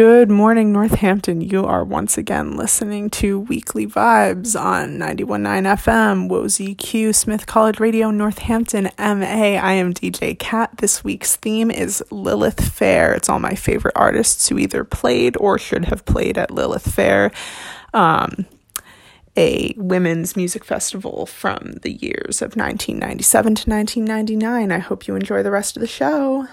Good morning, Northampton. You are once again listening to Weekly Vibes on 91.9 FM, Wozy Q, Smith College Radio, Northampton, MA. I am DJ Cat. This week's theme is Lilith Fair. It's all my favorite artists who either played or should have played at Lilith Fair, um, a women's music festival from the years of 1997 to 1999. I hope you enjoy the rest of the show.